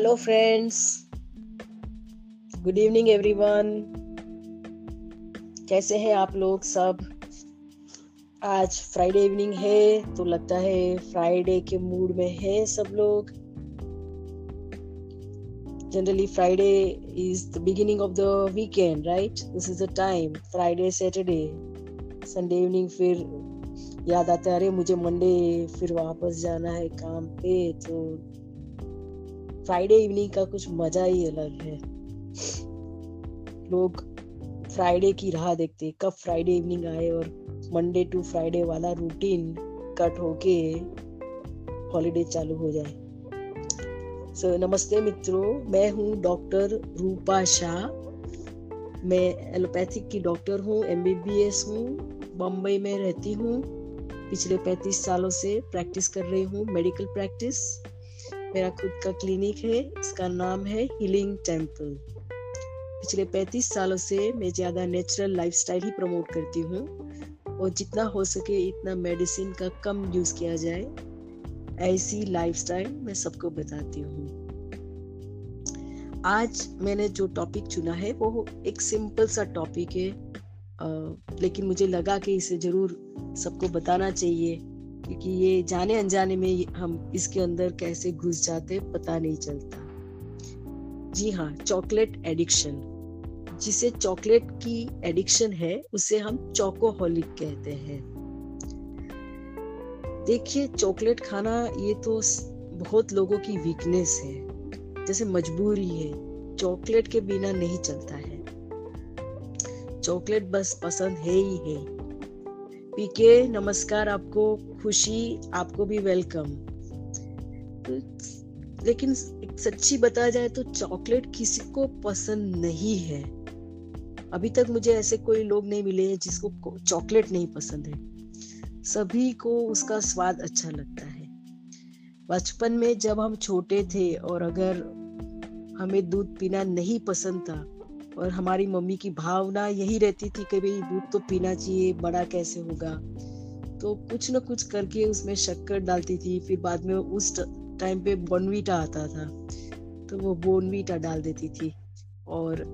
Hello friends good evening everyone कैसे हैं आप लोग सब? आज फ्राइडे इवनिंग है तो लगता है फ्राइडे के मूड में है सब लोग. Generally Friday is the beginning of the weekend right this is the time Friday Saturday Sunday evening फिर याद आता है, अरे, मुझे मंडे फिर वापस जाना है काम पे तो फ्राइडे इवनिंग का कुछ मज़ा ही अलग है। लोग फ्राइडे की राह देखते कब फ्राइडे इवनिंग आए और मंडे टू फ्राइडे वाला रूटीन कट होके हॉलीडे चालू हो जाए। सो so, नमस्ते मित्रों मैं हूँ डॉक्टर रूपा शाह। मैं एलोपैथिक की डॉक्टर हूँ एमबीबीएस हूँ बम्बई में रहती हूँ। पिछले 35 सालों से प्रैक्टिस कर रही हूँ मेडिकल प्रैक्टिस मेरा खुद का क्लिनिक है इसका नाम है हीलिंग टेंपल पिछले 35 सालों से मैं ज़्यादा नेचुरल लाइफस्टाइल ही प्रमोट करती हूँ और जितना हो सके इतना मेडिसिन का कम यूज़ किया जाए। ऐसी लाइफस्टाइल मैं सबको बताती हूँ। आज मैंने जो टॉपिक चुना है वो एक सिंपल सा टॉपिक है। आ, लेकिन मुझे लगा कि इसे ज़रूर सबको बताना चाहिए। क्योंकि ये जाने अनजाने में हम इसके अंदर कैसे घुस जाते पता नहीं चलता। जी हाँ चॉकलेट एडिक्शन जिसे चॉकलेट की एडिक्शन है, उसे हम चोकोहोलिक कहते हैं। देखिए चॉकलेट खाना ये तो बहुत लोगों की वीकनेस है। जैसे मजबूरी है। चॉकलेट के बिना नहीं चलता है। चॉकलेट बस पसंद है ही है। पीके नमस्कार, आपको खुशी, आपको भी वेलकम तो लेकिन सच्ची बता जाए तो चॉकलेट किसी को पसंद नहीं है। अभी तक मुझे ऐसे कोई लोग नहीं मिले हैं जिसको चॉकलेट नहीं पसंद है। सभी को उसका स्वाद अच्छा लगता है। बचपन में जब हम छोटे थे और अगर हमें दूध पीना नहीं पसंद था और हमारी मम्मी की भावना यही रहती थी कि भाई, दूध तो पीना चाहिए, बड़ा कैसे होगा? तो कुछ ना कुछ करके उसमें शक्कर डालती थी, फिर बाद में उस टाइम पे बोनवीटा आता था तो वो बोनवीटा डाल देती थी। और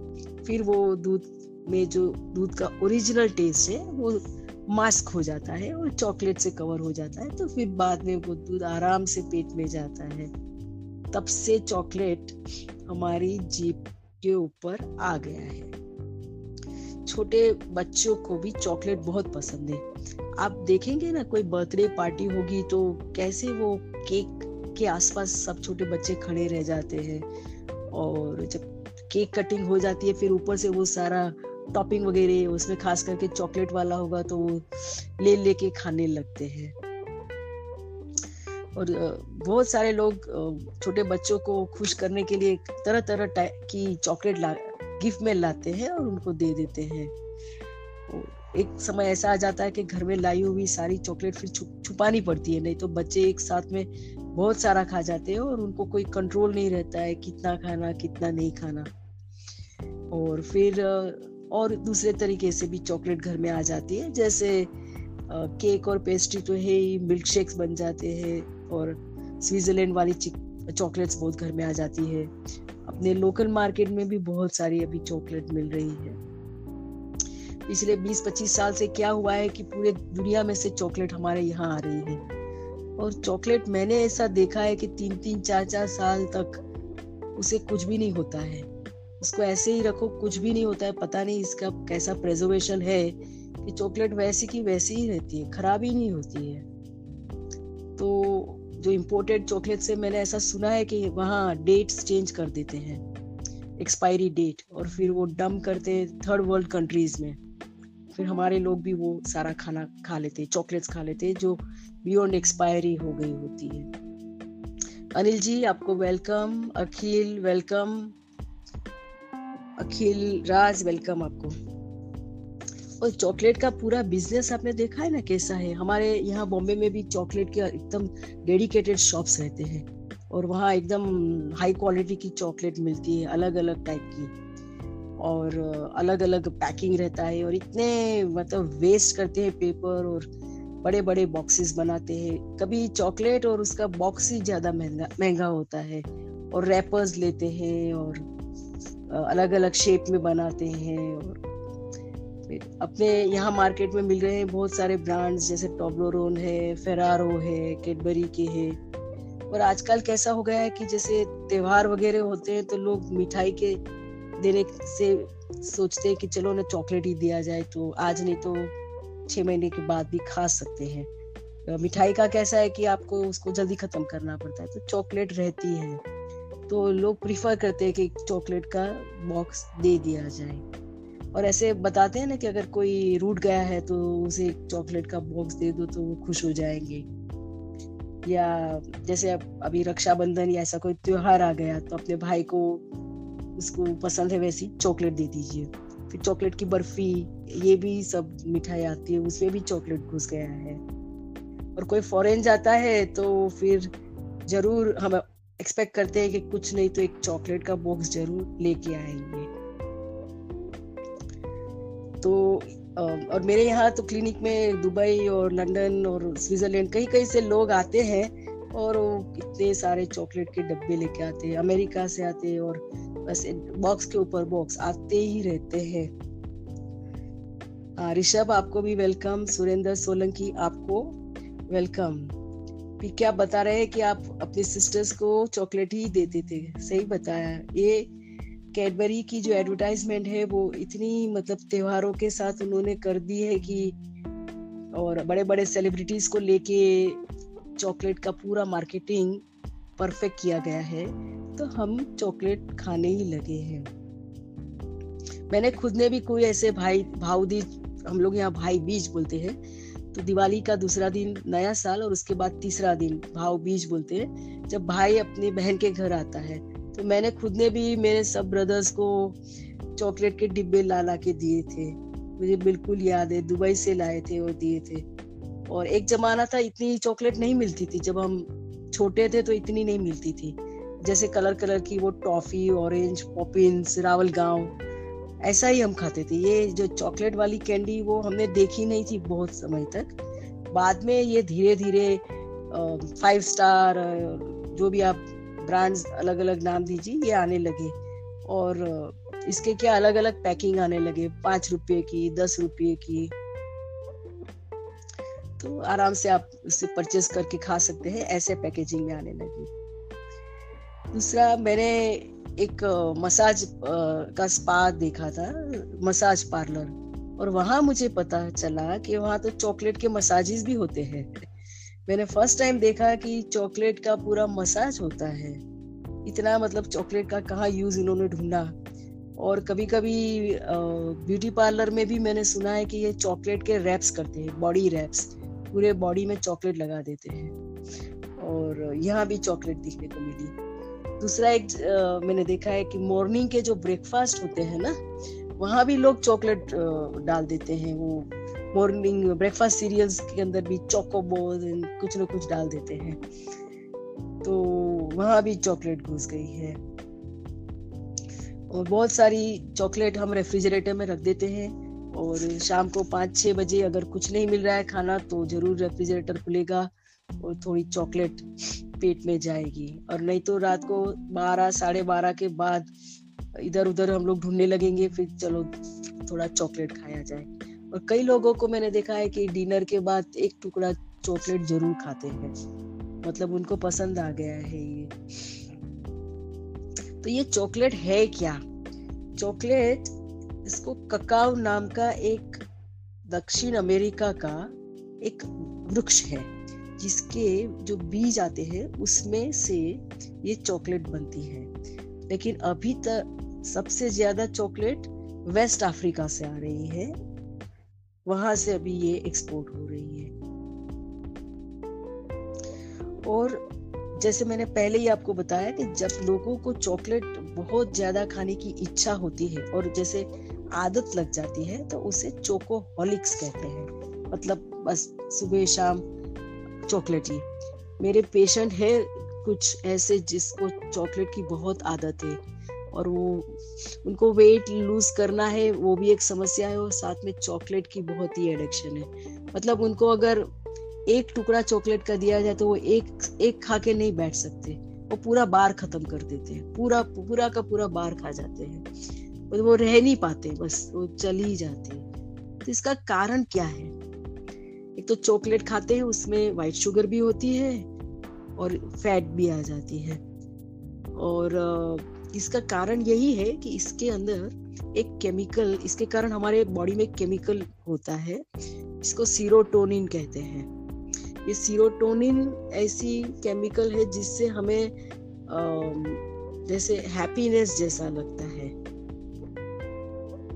फिर वो दूध में जो दूध का ओरिजिनल टेस्ट है, वो मास्क हो जाता है और चॉकलेट से कवर हो जाता है तो फिर बाद में वो दूध आराम से पेट में जाता है। तब से चॉकलेट हमारी जीप के ऊपर आ गया है। छोटे बच्चों को भी चॉकलेट बहुत पसंद है। आप देखेंगे ना, कोई बर्थडे पार्टी होगी तो कैसे वो केक के आसपास सब छोटे बच्चे खड़े रह जाते हैं और जब केक कटिंग हो जाती है, फिर ऊपर से वो सारा टॉपिंग वगैरह, उसमें खास करके चॉकलेट वाला होगा तो वो ले लेके खाने लगते हैं। और बहुत सारे लोग छोटे बच्चों को खुश करने के लिए तरह तरह की चॉकलेट ला, गिफ्ट में लाते हैं और उनको दे देते हैं। एक समय ऐसा आ जाता है कि घर में लाई हुई सारी चॉकलेट फिर छुपानी पड़ती है, नहीं तो बच्चे एक साथ में बहुत सारा खा जाते हैं और उनको कोई कंट्रोल नहीं रहता है कितना खाना, कितना नहीं खाना। और फिर और दूसरे तरीके से भी चॉकलेट घर में आ जाती है, जैसे केक और पेस्ट्री तो है ही मिल्क शेक्स बन जाते हैं। और स्विट्जरलैंड वाली चॉकलेट्स बहुत घर में आ जाती है। अपने लोकल मार्केट में भी बहुत सारी अभी चॉकलेट मिल रही है। पिछले 20-25 साल से क्या हुआ है कि पूरे दुनिया में से चॉकलेट हमारे यहाँ आ रही है। और चॉकलेट मैंने ऐसा देखा है कि तीन तीन चार चार साल तक उसे कुछ भी नहीं होता है। उसको ऐसे ही रखो, कुछ भी नहीं होता है। पता नहीं इसका कैसा प्रेजर्वेशन है कि चॉकलेट वैसी की वैसी ही रहती है, खराब ही नहीं होती है। तो जो इम्पोर्टेड चॉकलेट से मैंने ऐसा सुना है कि वहाँ डेट्स चेंज कर देते हैं एक्सपायरी डेट और फिर वो डम करते हैं थर्ड वर्ल्ड कंट्रीज़ में। फिर हमारे लोग भी वो सारा खाना खा लेते हैं चॉकलेट्स खा लेते हैं, जो बियॉन्ड एक्सपायरी हो गई होती है। अनिल जी, आपको welcome Akhil welcome Akhil Raj welcome आपको। और चॉकलेट का पूरा बिज़नेस आपने देखा है ना कैसा है? हमारे यहाँ बॉम्बे में भी चॉकलेट के एकदम डेडिकेटेड शॉप्स रहते हैं और वहाँ एकदम हाई क्वालिटी की चॉकलेट मिलती है अलग अलग टाइप की। और अलग अलग पैकिंग रहता है और इतने मतलब वेस्ट करते हैं पेपर और बड़े बड़े बॉक्सेस बनाते हैं। कभी चॉकलेट और उसका बॉक्स ही ज़्यादा महँगा महँगा होता है और रैपर्स लेते हैं और अलग अलग शेप में बनाते हैं और अपने यहाँ मार्केट में मिल रहे हैं बहुत सारे ब्रांड्स जैसे टॉबलोरोन है फेरारो है कैडबरी के है। और आजकल कैसा हो गया है कि जैसे त्योहार वगैरह होते हैं तो लोग मिठाई के देने से सोचते हैं कि चलो ना चॉकलेट ही दिया जाए तो आज नहीं तो छह महीने के बाद भी खा सकते हैं। मिठाई का कैसा है कि आपको उसको जल्दी खत्म करना पड़ता है तो चॉकलेट रहती है। तो लोग प्रीफर करते हैं कि चॉकलेट का बॉक्स दे दिया जाए। और ऐसे बताते हैं ना कि अगर कोई रूट गया है तो उसे एक चॉकलेट का बॉक्स दे दो तो वो खुश हो जाएँगे। या जैसे अब, अभी रक्षाबंधन या ऐसा कोई त्योहार आ गया तो अपने भाई को, उसको पसंद है वैसी चॉकलेट दे दीजिए। फिर चॉकलेट की बर्फ़ी, ये भी सब मिठाई आती है, उसमें भी चॉकलेट घुस गया है। और कोई फॉरेन जाता है तो फिर ज़रूर हम एक्सपेक्ट करते हैं कि कुछ नहीं तो एक चॉकलेट का बॉक्स ज़रूर लेके आएँगे। तो और मेरे यहाँ तो क्लिनिक में दुबई और लंदन और स्विट्जरलैंड कहीं कहीं से लोग आते हैं और वो इतने सारे चॉकलेट के डब्बे लेके आते हैं, अमेरिका से आते हैं और बस बॉक्स के ऊपर बॉक्स आते ही रहते हैं। ऋषभ आपको भी वेलकम, सुरेंद्र सोलंकी आपको वेलकम। क्या बता रहे हैं कि आप अपने सिस्टर्स को चॉकलेट ही देते थे सही बताया। ये कैडबरी की जो एडवर्टाइजमेंट है, वो इतनी मतलब त्योहारों के साथ उन्होंने कर दी है कि और बड़े बड़े सेलिब्रिटीज को लेके चॉकलेट का पूरा मार्केटिंग परफेक्ट किया गया है तो हम चॉकलेट खाने ही लगे हैं। मैंने खुद ने भी कोई ऐसे भाई भाऊदी हम लोग यहाँ भाई बीज बोलते हैं तो दिवाली का दूसरा दिन नया साल और उसके बाद तीसरा दिन भाव बीज बोलते हैं, जब भाई अपनी बहन के घर आता है। तो मैंने खुद ने भी मेरे सब ब्रदर्स को चॉकलेट के डिब्बे ला ला के दिए थे। मुझे बिल्कुल याद है, दुबई से लाए थे और दिए थे। और एक जमाना था इतनी चॉकलेट नहीं मिलती थी। जब हम छोटे थे तो इतनी नहीं मिलती थी। जैसे कलर कलर की वो टॉफी ऑरेंज पॉपिन्स रावल गाँव ऐसा ही हम खाते थे। ये जो चॉकलेट वाली कैंडी वो हमने देखी नहीं थी बहुत समय तक। बाद में ये धीरे धीरे फाइव स्टार जो भी आप ब्रांड्स अलग अलग नाम दीजिए, ये आने लगे। और इसके क्या अलग अलग पैकिंग आने लगे, पाँच रुपए की, दस रुपये की। तो आराम से आप उससे परचेज करके खा सकते हैं, ऐसे पैकेजिंग में आने लगी। दूसरा, मैंने एक मसाज का स्पा देखा था मसाज पार्लर और वहाँ मुझे पता चला कि वहाँ तो चॉकलेट के मसाजेस भी होते हैं। मैंने फ़र्स्ट टाइम देखा कि चॉकलेट का पूरा मसाज होता है। इतना मतलब चॉकलेट का कहाँ यूज़ इन्होंने ढूंढा। और कभी कभी ब्यूटी पार्लर में भी मैंने सुना है कि ये चॉकलेट के रैप्स करते हैं बॉडी रैप्स पूरे बॉडी में चॉकलेट लगा देते हैं। और यहाँ भी चॉकलेट दिखने को मिली। दूसरा एक आ, मैंने देखा है कि मॉर्निंग के जो ब्रेकफास्ट होते हैं ना वहाँ भी लोग चॉकलेट डाल देते हैं वो मॉर्निंग ब्रेकफास्ट सीरियल्स के अंदर भी चोकोबोल कुछ ना कुछ डाल देते हैं। तो वहाँ भी चॉकलेट घुस गई है। और बहुत सारी चॉकलेट हम रेफ्रिजरेटर में रख देते हैं। और शाम को पाँच छः बजे अगर कुछ नहीं मिल रहा है खाना तो ज़रूर रेफ्रिजरेटर खुलेगा और थोड़ी चॉकलेट पेट में जाएगी। और नहीं तो रात को बारह, साढ़े बारह के बाद इधर उधर हम लोग ढूँढने लगेंगे, फिर चलो थोड़ा चॉकलेट खाया जाए। और कई लोगों को मैंने देखा है कि डिनर के बाद एक टुकड़ा चॉकलेट ज़रूर खाते हैं। मतलब उनको पसंद आ गया है ये। तो ये चॉकलेट है क्या? चॉकलेट इसको ककाओ नाम का एक दक्षिण अमेरिका का एक वृक्ष है, जिसके जो बीज आते हैं, उसमें से ये चॉकलेट बनती है। लेकिन अभी तक सबसे ज़्यादा चॉकलेट वेस्ट अफ्रीका से आ रही है। वहाँ से अभी ये एक्सपोर्ट हो रही है। और जैसे मैंने पहले ही आपको बताया कि जब लोगों को चॉकलेट बहुत ज़्यादा खाने की इच्छा होती है और जैसे आदत लग जाती है तो उसे चोकोहॉलिक्स कहते हैं। मतलब बस सुबह शाम चॉकलेट ही। मेरे पेशेंट है कुछ ऐसे जिसको चॉकलेट की बहुत आदत है। और वो, उनको वेट लूज करना है, वो भी एक समस्या है और साथ में चॉकलेट की बहुत ही एडिक्शन है। मतलब उनको अगर एक टुकड़ा चॉकलेट का दिया जाए तो वो एक एक खा के नहीं बैठ सकते। वो पूरा बार खत्म कर देते हैं। पूरा पूरा का पूरा बार खा जाते हैं। वो रह नहीं पाते, बस वो चल ही जाते हैं। तो इसका कारण क्या है? एक तो चॉकलेट खाते हैं, उसमें व्हाइट शुगर भी होती है और फैट भी आ जाती है। और इसका कारण यही है कि इसके अंदर एक केमिकल इसके कारण हमारे बॉडी में केमिकल होता है, इसको सीरोटोनिन कहते हैं। ये सीरोटोनिन ऐसी केमिकल है जिससे हमें जैसे हैप्पीनेस जैसा लगता है।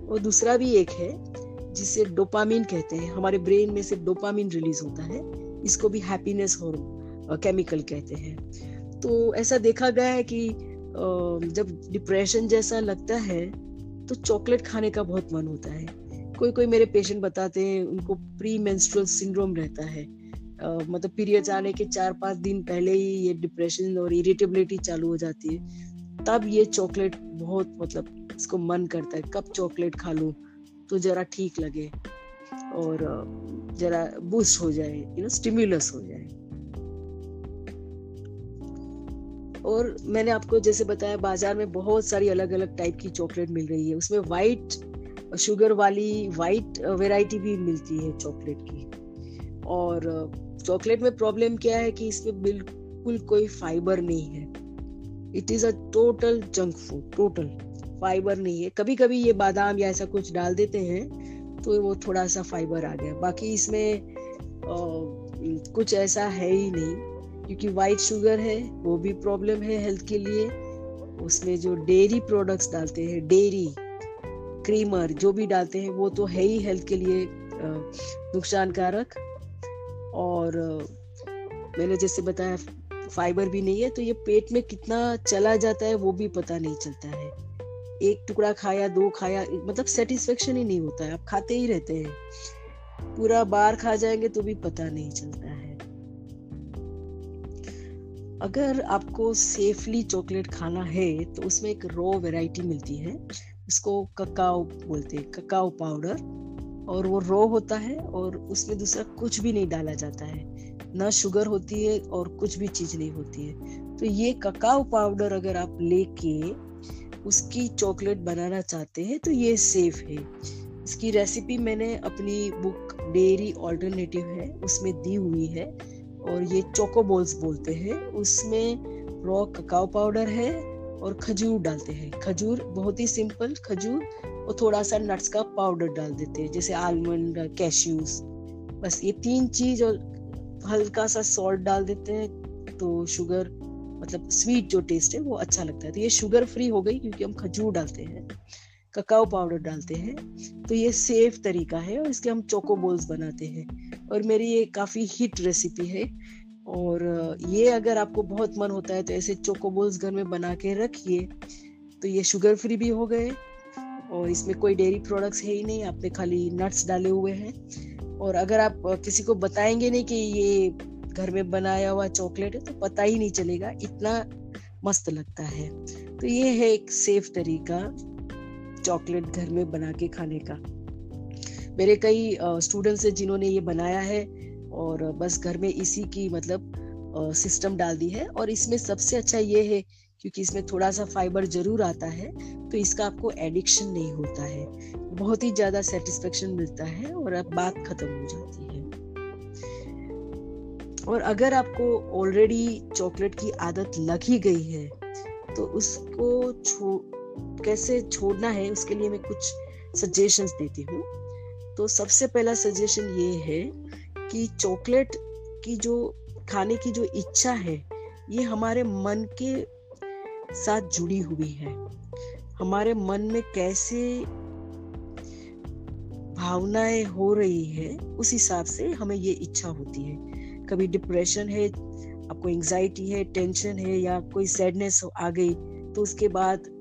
और दूसरा भी एक है जिसे डोपामिन कहते हैं। हमारे ब्रेन में से डोपामिन रिलीज़ होता है। इसको भी हैप्पीनेस हो केमिकल कहते हैं। तो ऐसा देखा गया है कि जब डिप्रेशन जैसा लगता है तो चॉकलेट खाने का बहुत मन होता है। कोई कोई मेरे पेशेंट बताते हैं उनको प्री मेंस्ट्रुअल सिंड्रोम रहता है। uh, मतलब पीरियड्स आने के चार पाँच दिन पहले ही ये डिप्रेशन और इरिटेबिलिटी चालू हो जाती है। तब ये चॉकलेट बहुत मतलब इसको मन करता है कब चॉकलेट खा लूँ तो जरा ठीक लगे और जरा बूस्ट हो जाए यू नो स्टिम्युलस हो जाए। और मैंने आपको जैसे बताया बाज़ार में बहुत सारी अलग अलग टाइप की चॉकलेट मिल रही है। उसमें वाइट शुगर वाली वाइट वेराइटी भी मिलती है चॉकलेट की। और चॉकलेट में प्रॉब्लम क्या है कि इसमें बिल्कुल कोई फाइबर नहीं है। It is a total junk food total fibre नहीं है। कभी कभी ये बादाम या ऐसा कुछ डाल देते हैं तो वो थोड़ा सा फाइबर आ गया। बाकी इसमें आ, कुछ ऐसा है ही नहीं। क्योंकि वाइट शुगर है, वो भी प्रॉब्लम है हेल्थ के लिए। उसमें जो डेयरी प्रोडक्ट्स डालते हैं डेयरी क्रीमर जो भी डालते हैं, वो तो है ही हेल्थ के लिए नुकसानकारक। और मैंने जैसे बताया फाइबर भी नहीं है तो ये पेट में कितना चला जाता है, वो भी पता नहीं चलता है। एक टुकड़ा खाया, दो खाया मतलब सेटिस्फेक्शन ही नहीं होता है, आप खाते ही रहते हैं। पूरा बार खा जाएँगे तो भी पता नहीं चलता है। अगर आपको सेफली चॉकलेट खाना है तो उसमें एक रॉ वैरायटी मिलती है। इसको ककाओ बोलते हैं ककाओ पाउडर और वो रॉ होता है और उसमें दूसरा कुछ भी नहीं डाला जाता है। ना शुगर होती है और कुछ भी चीज़ नहीं होती है। तो ये ककाओ पाउडर अगर आप लेके उसकी चॉकलेट बनाना चाहते हैं तो ये सेफ़ है। इसकी रेसिपी मैंने अपनी बुक डेयरी ऑल्टरनेटिव है, उसमें दी हुई है। और ये चोको बॉल्स बोलते हैं, उसमें रॉ ककाओ पाउडर है और खजूर डालते हैं। खजूर बहुत ही सिंपल खजूर और थोड़ा सा नट्स का पाउडर डाल देते हैं, जैसे आलमंड, कैश्यूज। बस ये तीन चीज़ और हल्का सा सॉल्ट डाल देते हैं तो शुगर मतलब स्वीट जो टेस्ट है वो अच्छा लगता है। तो ये शुगर फ्री हो गई क्योंकि हम खजूर डालते हैं। ककाओ पाउडर डालते हैं। तो ये सेफ़ तरीका है और इसके हम चोको बोल्स बनाते हैं। और मेरी ये काफ़ी हिट रेसिपी है। और ये अगर आपको बहुत मन होता है तो ऐसे चोको बोल्स घर में बना के रखिए। तो ये शुगर फ्री भी हो गए और इसमें कोई डेयरी प्रोडक्ट्स है ही नहीं। आपने खाली नट्स डाले हुए हैं। और अगर आप किसी को बताएँगे नहीं कि ये घर में बनाया हुआ चॉकलेट है तो पता ही नहीं चलेगा। इतना मस्त लगता है। तो ये है एक सेफ़ तरीका। चॉकलेट घर में बना के खाने का। मेरे कई स्टूडेंट्स हैं जिन्होंने ये बनाया है और बस घर में इसी की मतलब सिस्टम डाल दी है और इसमें सबसे अच्छा ये है क्योंकि इसमें थोड़ा सा फाइबर ज़रूर आता है तो इसका आपको एडिक्शन नहीं होता है। बहुत ही ज़्यादा सेटिस्फेक्शन मिलता है और अब बात खत्म हो जाती है। और अगर आपको ऑलरेडी चॉकलेट की आदत लग ही गई है तो उसको कैसे छोड़ना है, उसके लिए मैं कुछ सजेशंस देती हूँ। तो सबसे पहला सजेशन ये है कि चॉकलेट की जो, खाने की जो इच्छा है, ये हमारे मन के साथ जुड़ी हुई है। हमारे मन में कैसे भावनाएँ हो रही है, उस हिसाब से हमें ये इच्छा होती है। कभी डिप्रेशन है, आपको एंजाइटी है टेंशन है, या कोई सैडनेस आ गई तो उसके बाद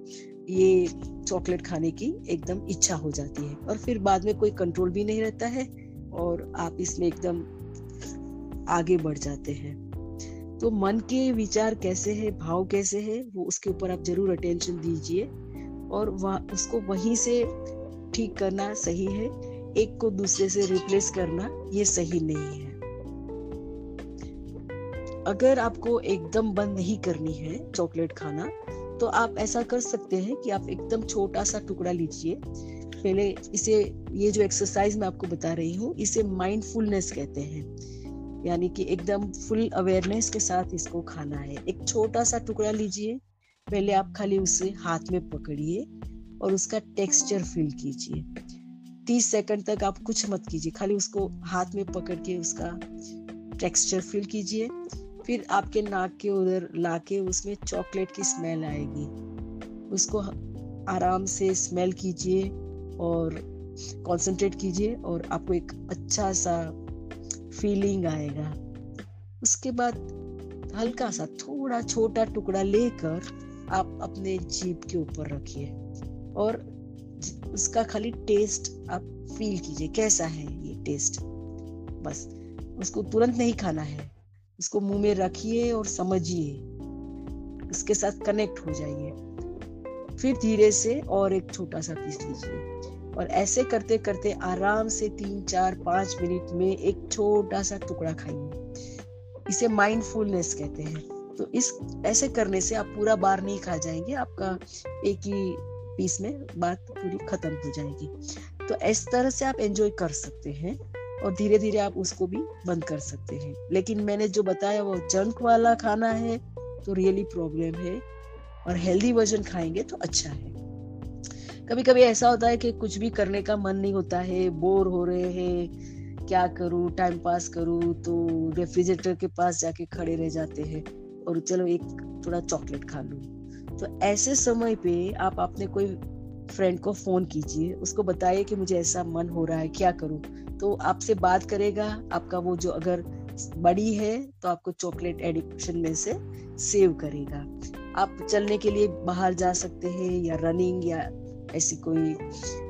ये चॉकलेट खाने की एकदम इच्छा हो जाती है और फिर बाद में कोई कंट्रोल भी नहीं रहता है और आप इसमें एकदम आगे बढ़ जाते हैं। तो मन के विचार कैसे है, भाव कैसे है, वो उसके ऊपर आप ज़रूर अटेंशन दीजिए और वह, उसको वहीं से ठीक करना सही है, एक को दूसरे से रिप्लेस करना ये सही नहीं है। अगर आपको एकदम बंद नहीं करनी है चॉकलेट खाना तो आप ऐसा कर सकते हैं कि आप एकदम छोटा सा टुकड़ा लीजिए। पहले इसे, ये जो एक्सरसाइज मैं आपको बता रही हूँ, इसे माइंडफुलनेस कहते हैं। यानी कि एकदम फुल अवेयरनेस के साथ इसको खाना है। एक छोटा सा टुकड़ा लीजिए। पहले आप खाली उसे हाथ में पकड़िए और उसका टेक्सचर फील कीजिए। तीस सेकंड तक आप कुछ मत कीजिए। खाली उसको हाथ में पकड़ के उसका टेक्सचर फील कीजिए। फिर आपके नाक के उधर लाके उसमें चॉकलेट की स्मेल आएगी। उसको आराम से स्मेल कीजिए और कंसंट्रेट कीजिए और आपको एक अच्छा सा फीलिंग आएगा। उसके बाद हल्का सा, थोड़ा छोटा टुकड़ा लेकर आप अपने जीप के ऊपर रखिए और उसका खाली टेस्ट आप फील कीजिए, कैसा है ये टेस्ट बस, उसको तुरंत नहीं खाना है। उसको मुँह में रखिए और समझिए। उसके साथ कनेक्ट हो जाइए। फिर धीरे से और एक छोटा सा पीस लीजिए। और ऐसे करते करते आराम से तीन, चार, पाँच मिनट में एक छोटा सा टुकड़ा खाइए। इसे माइंडफुलनेस कहते हैं। तो इस, ऐसे करने से आप पूरा बार नहीं खा जाएँगे, आपका एक ही पीस में बात पूरी खत्म हो जाएगी। तो इस तरह से आप एंजॉय कर सकते हैं। और धीरे धीरे आप उसको भी बंद कर सकते हैं। लेकिन मैंने जो बताया वो जंक वाला खाना है तो रियली प्रॉब्लम है और हेल्दी वर्जन खाएँगे तो अच्छा है। कभी कभी ऐसा होता है कि कुछ भी करने का मन नहीं होता है, बोर हो रहे हैं, क्या करूँ, टाइम पास करूँ तो रेफ्रिजरेटर के पास जाके खड़े रह जाते हैं और चलो एक थोड़ा चॉकलेट खा लूँ। तो ऐसे समय पे आप अपने कोई फ्रेंड को फ़ोन कीजिए, उसको बताइए कि मुझे ऐसा मन हो रहा है, क्या करूँ? तो आपसे बात करेगा। आपका वो जो अगर बड़ी है तो आपको चॉकलेट एडिक्शन में से सेव करेगा। आप चलने के लिए बाहर जा सकते हैं या रनिंग या ऐसी कोई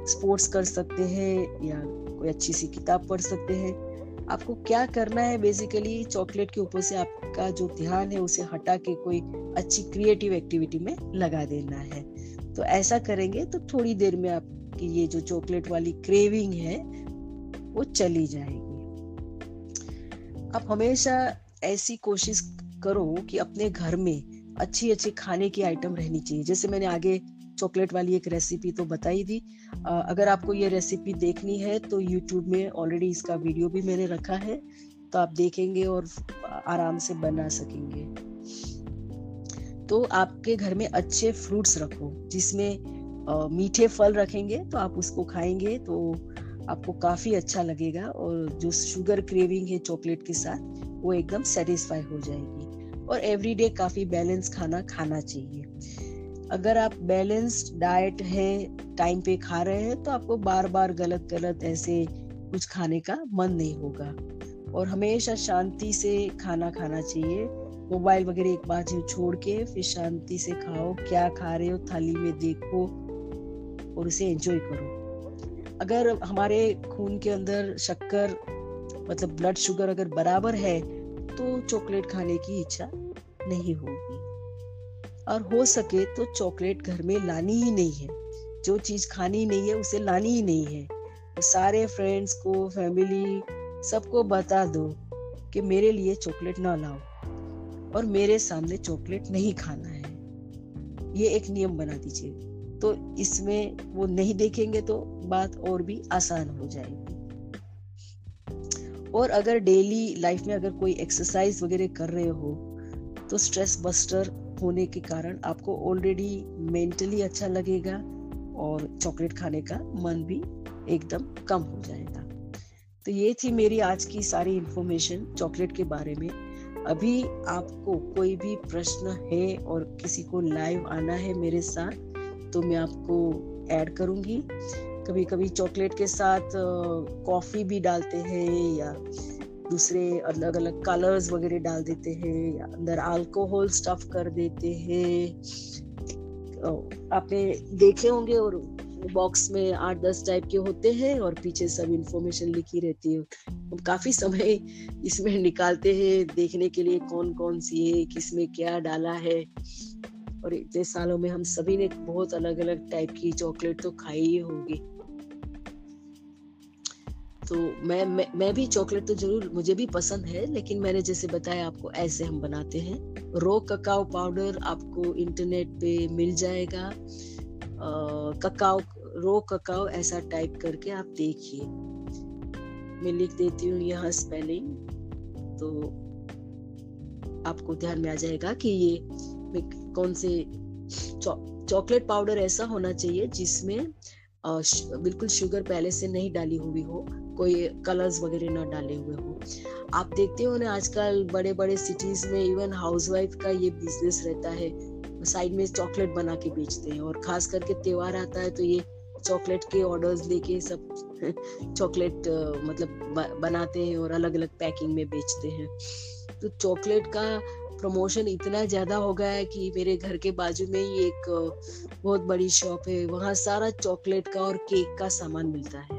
स्पोर्ट्स कर सकते हैं या कोई अच्छी सी किताब पढ़ सकते हैं। आपको क्या करना है? बेसिकली चॉकलेट के ऊपर से आपका जो ध्यान है, उसे हटा के कोई अच्छी क्रिएटिव एक्टिविटी में लगा देना है। तो ऐसा करेंगे तो थोड़ी देर में आपकी ये जो चॉकलेट वाली क्रेविंग है वो चली जाएगी। आप हमेशा ऐसी कोशिश करो कि अपने घर में अच्छी अच्छी खाने की आइटम रहनी चाहिए। जैसे मैंने आगे चॉकलेट वाली एक रेसिपी तो बताई दी अगर आपको ये रेसिपी देखनी है तो यूट्यूब में ऑलरेडी इसका वीडियो भी मैंने रखा है। तो आप देखेंगे और आराम से बना सकेंगे। तो आपके घर में अच्छे फ्रूट्स रखो, जिसमें मीठे फल रखेंगे तो आप उसको खाएँगे तो आपको काफ़ी अच्छा लगेगा और जो शुगर क्रेविंग है चॉकलेट के साथ, वो एकदम सेटिस्फाई हो जाएगी। और एवरीडे काफ़ी बैलेंस खाना खाना चाहिए। अगर आप बैलेंस्ड डाइट है टाइम पे खा रहे हैं तो आपको बार बार गलत गलत ऐसे कुछ खाने का मन नहीं होगा। और हमेशा शांति से खाना खाना चाहिए। मोबाइल वगैरह एक बार छोड़ के फिर शांति से खाओ। क्या खा रहे हो, थाली में देखो और उसे एंजॉय करो। अगर हमारे खून के अंदर शक्कर मतलब ब्लड शुगर अगर बराबर है तो चॉकलेट खाने की इच्छा नहीं होगी। और हो सके तो चॉकलेट घर में लानी ही नहीं है। जो चीज़ खानी नहीं है, उसे लानी ही नहीं है। तो सारे फ्रेंड्स को फैमिली सबको बता दो कि मेरे लिए चॉकलेट ना लाओ। और मेरे सामने चॉकलेट नहीं खाना है। ये एक नियम बना दीजिए। तो इसमें वो नहीं देखेंगे तो बात और भी आसान हो जाएगी। और अगर डेली लाइफ में अगर कोई एक्सरसाइज वगैरह कर रहे हो तो स्ट्रेस बस्टर होने के कारण आपको ऑलरेडी मेंटली अच्छा लगेगा और चॉकलेट खाने का मन भी एकदम कम हो जाएगा। तो ये थी मेरी आज की सारी इंफॉर्मेशन चॉकलेट के बारे में। अभी आपको कोई भी प्रश्न है और किसी को लाइव आना है मेरे साथ तो मैं आपको ऐड करूँगी। कभी कभी चॉकलेट के साथ कॉफ़ी भी डालते हैं या दूसरे अलग अलग कलर्स वगैरह डाल देते हैं या अंदर अल्कोहल स्टफ़ कर देते हैं। आपने देखे होंगे और बॉक्स में आठ दस टाइप के होते हैं और पीछे सब इंफॉर्मेशन लिखी रहती है। हम काफ़ी समय इसमें निकालते हैं, देखने के लिए कौन कौन सी है, किसमें क्या डाला है। और इतने सालों में हम सभी ने बहुत अलग अलग टाइप की चॉकलेट तो खाई ही होगी। तो मैं मैं, मैं भी चॉकलेट तो ज़रूर मुझे भी पसंद है लेकिन मैंने जैसे बताया आपको ऐसे हम बनाते हैं। रो ककाओ पाउडर आपको इंटरनेट पे मिल जाएगा। ककाओ रो ककाओ ऐसा टाइप करके आप देखिए। मैं लिख देती हूँ यहाँ स्पेलिंग तो आपको ध्यान में आ जाएगा कि ये कौन से चॉकलेट पाउडर ऐसा होना चाहिए जिसमें बिल्कुल शुगर पहले से नहीं डाली हुई हो, कोई कलर्स वगैरह ना डाले हुए हो। आप देखते हो ना आजकल बड़े बड़े सिटीज़ में इवन हाउसवाइफ का ये बिज़नेस रहता है साइड में चॉकलेट बना के बेचते हैं और खास करके त्योहार आता है तो ये चॉकलेट के ऑर्डर्स लेके सब चॉकलेट मतलब बनाते हैं और अलग अलग पैकिंग में बेचते हैं। तो चॉकलेट का प्रमोशन इतना ज़्यादा हो गया है कि मेरे घर के बाजू में ही एक बहुत बड़ी शॉप है। वहाँ सारा चॉकलेट का और केक का सामान मिलता है।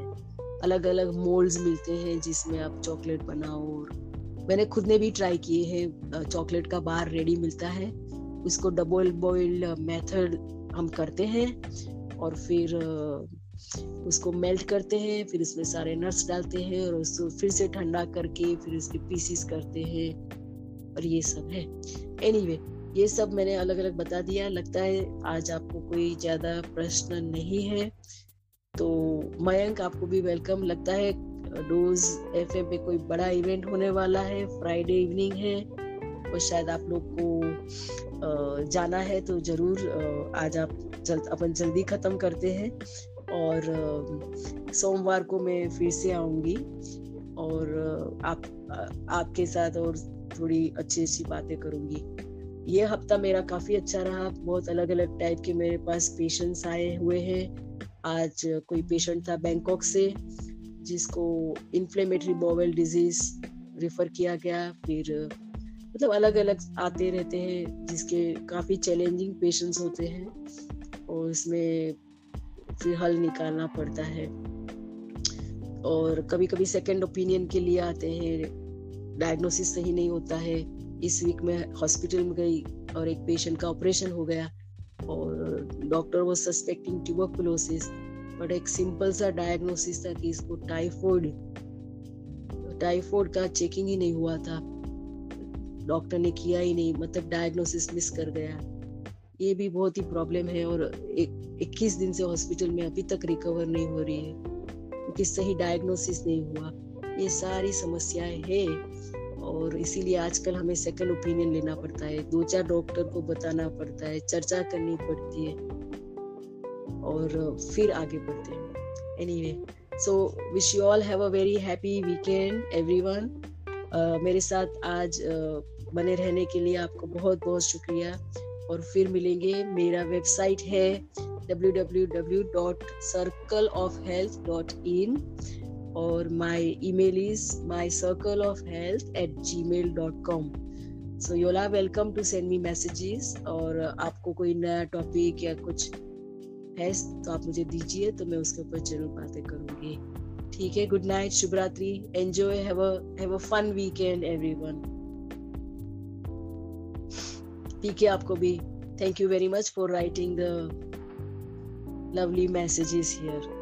अलग अलग मोल्ड्स मिलते हैं जिसमें आप चॉकलेट बनाओ और मैंने खुद ने भी ट्राई किए हैं चॉकलेट का बार रेडी मिलता है। उसको डबल बॉइल्ड मेथड हम करते हैं और फिर उसको मेल्ट करते हैं, फिर उसमें सारे नट्स डालते हैं और उसको फिर से ठंडा करके फिर उसके पीसीस करते हैं। और ये सब है। एनी anyway, ये सब मैंने अलग अलग बता दिया। लगता है आज आपको कोई ज़्यादा प्रश्न नहीं है तो मयंक आपको भी वेलकम लगता है डोज एफ़ में कोई बड़ा इवेंट होने वाला है फ्राइडे इवनिंग है और शायद आप लोग को जाना है तो ज़रूर आज आप जल्द अपन जल्दी खत्म करते हैं। और सोमवार को मैं फिर से आऊँगी और आप आपके साथ और थोड़ी अच्छी अच्छी बातें करूँगी। ये हफ़्ता मेरा काफ़ी अच्छा रहा। बहुत अलग अलग टाइप के मेरे पास पेशेंट्स आए हुए हैं। आज कोई पेशेंट था बैंकॉक से, जिसको इन्फ्लेमेटरी बोवेल डिज़ीज़ रेफर किया गया। फिर मतलब अलग अलग आते रहते हैं, जिसके काफ़ी चैलेंजिंग पेशेंट्स होते हैं। और इसमें फिर हल निकालना पड़ता है। और कभी कभी सेकंड ओपिनियन के लिए आते हैं। डायग्नोसिस सही नहीं होता है। इस वीक में हॉस्पिटल में गई और एक पेशेंट का ऑपरेशन हो गया और डॉक्टर वो सस्पेक्टिंग ट्यूबरकुलोसिस बट एक सिंपल सा डायग्नोसिस था कि इसको टाइफॉइड टाइफॉइड का चेकिंग ही नहीं हुआ था। डॉक्टर ने किया ही नहीं मतलब डायग्नोसिस मिस कर गया। ये भी बहुत ही प्रॉब्लम है और एक, इक्कीस दिन से हॉस्पिटल में अभी तक रिकवर नहीं हो रही है, क्योंकि सही डायग्नोसिस नहीं हुआ। ये सारी समस्याएँ है। और इसीलिए आजकल हमें सेकंड ओपिनियन लेना पड़ता है। दो चार डॉक्टर को बताना पड़ता है, चर्चा करनी पड़ती है और फिर आगे बढ़ते हैं। Anyway so wish you all have a very happy weekend everyone मेरे साथ आज बने रहने के लिए आपको बहुत बहुत शुक्रिया। और फिर मिलेंगे। मेरा वेबसाइट है W W W dot circle of health at Gmail dot com so you're welcome to send me messages और आपको कोई नया टॉपिक या कुछ है तो आप मुझे दीजिए तो मैं उसके ऊपर ज़रूर बातें करूँगी। ठीक है गुड नाइट शुभ रात्रि enjoy have a fun weekend everyone पीके आपको भी। Thank you very much for writing the lovely messages here.